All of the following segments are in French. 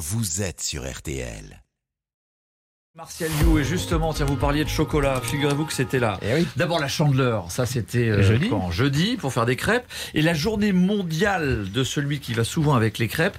vous êtes sur RTL. Martial You, et justement, tiens, vous parliez de chocolat. Figurez-vous que c'était là. Eh oui. D'abord la chandeleur, ça c'était euh, Jeudi. quand Jeudi pour faire des crêpes. Et la journée mondiale de celui qui va souvent avec les crêpes,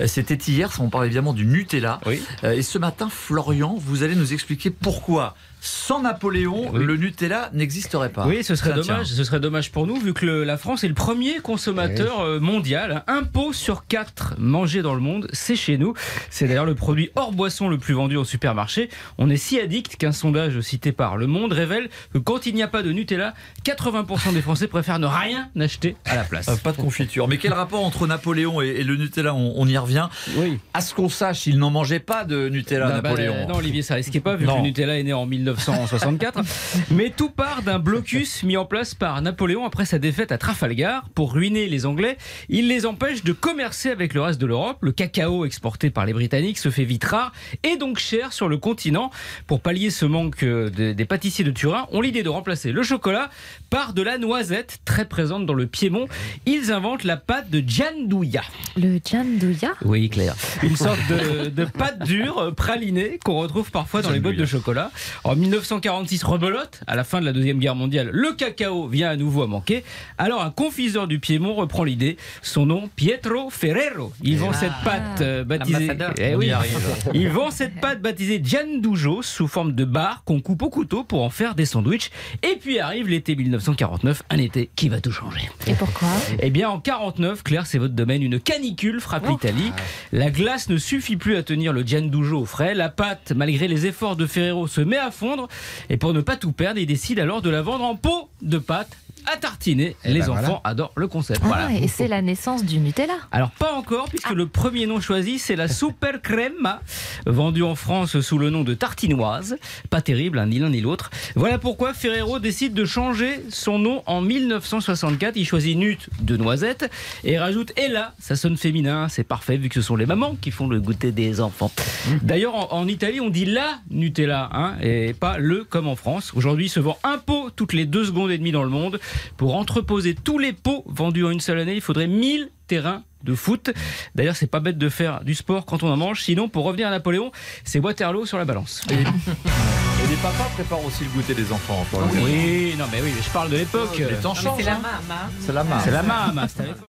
euh, c'était hier. On parle évidemment du Nutella. Oui. Euh, Et ce matin, Florian, vous allez nous expliquer pourquoi, sans Napoléon, Oui. le Nutella n'existerait pas. Oui, ce serait dommage. tiens. Ce serait dommage pour nous, vu que le- la France est le premier consommateur euh, mondial. Un pot sur quatre mangé dans le monde, c'est chez nous. C'est d'ailleurs le produit hors boisson le plus vendu au supermarché. On est si addict qu'un sondage cité par Le Monde révèle que quand il n'y a pas de Nutella, 80% des Français préfèrent ne rien acheter à la place. Euh, pas de confiture. Mais quel rapport entre Napoléon et, et le Nutella on, on y revient. Oui. À ce qu'on sache, il n'en mangeait pas de Nutella, Bah, bah, Napoléon. non, Olivier, ça risquait pas, vu Non. que le Nutella est né en 1964. Mais tout part d'un blocus mis en place par Napoléon après sa défaite à Trafalgar. Pour ruiner les Anglais, il les empêche de commercer avec le reste de l'Europe. Le cacao exporté par les Britanniques se fait vite rare et donc cher sur le continent. Pour pallier ce manque euh, de- des pâtissiers de Turin, ont l'idée de remplacer le chocolat par de la noisette, très présente dans le Piémont. Ils inventent la pâte de gianduja. Le gianduja? Oui, Claire. Une sorte de, de pâte dure pralinée qu'on retrouve parfois dans les boîtes de chocolat. En 1946, rebelote, à la fin de la Deuxième Guerre mondiale, le cacao vient à nouveau à manquer. Alors un confiseur du Piémont reprend l'idée. Son nom, Pietro Ferrero. Il vend cette pâte euh, baptisée... Eh On oui. y arrive. Il vend cette pâte baptisée Giandujo sous forme de barre qu'on coupe au couteau pour en faire des sandwichs. Et puis arrive l'été 1949, un été qui va tout changer. Et pourquoi? Eh bien, en 49, Claire, c'est votre domaine, une canicule frappe l'Italie. La glace ne suffit plus à tenir le giandujo au frais. La pâte, malgré les efforts de Ferrero, se met à Et pour ne pas tout perdre, il décide alors de la vendre en pot de pâte à tartiner. Eh les ben enfants adorent le concept. Ah, Voilà. Et c'est la naissance du Nutella. Alors pas encore, puisque le premier nom choisi, c'est la Super Crema, vendue en France sous le nom de tartinoise. Pas terrible, hein, ni l'un ni l'autre. Voilà pourquoi Ferrero décide de changer son nom en 1964. Il choisit Nut de noisette et rajoute Ella. Ça sonne féminin, c'est parfait vu que ce sont les mamans qui font le goûter des enfants. D'ailleurs, en, en Italie, on dit la Nutella, hein, et pas le comme en France. Aujourd'hui, il se vend un pot toutes les deux secondes et demie dans le monde. Pour entreposer tous les pots vendus en une seule année, il faudrait 1000 terrains de foot. D'ailleurs, c'est pas bête de faire du sport quand on en mange. Sinon, pour revenir à Napoléon, c'est Waterloo sur la balance. Et les papas préparent aussi le goûter des enfants. Oui, non, mais oui, je parle de l'époque. Les temps changent. C'est la hein. maman. C'est la marque. C'est la l'époque.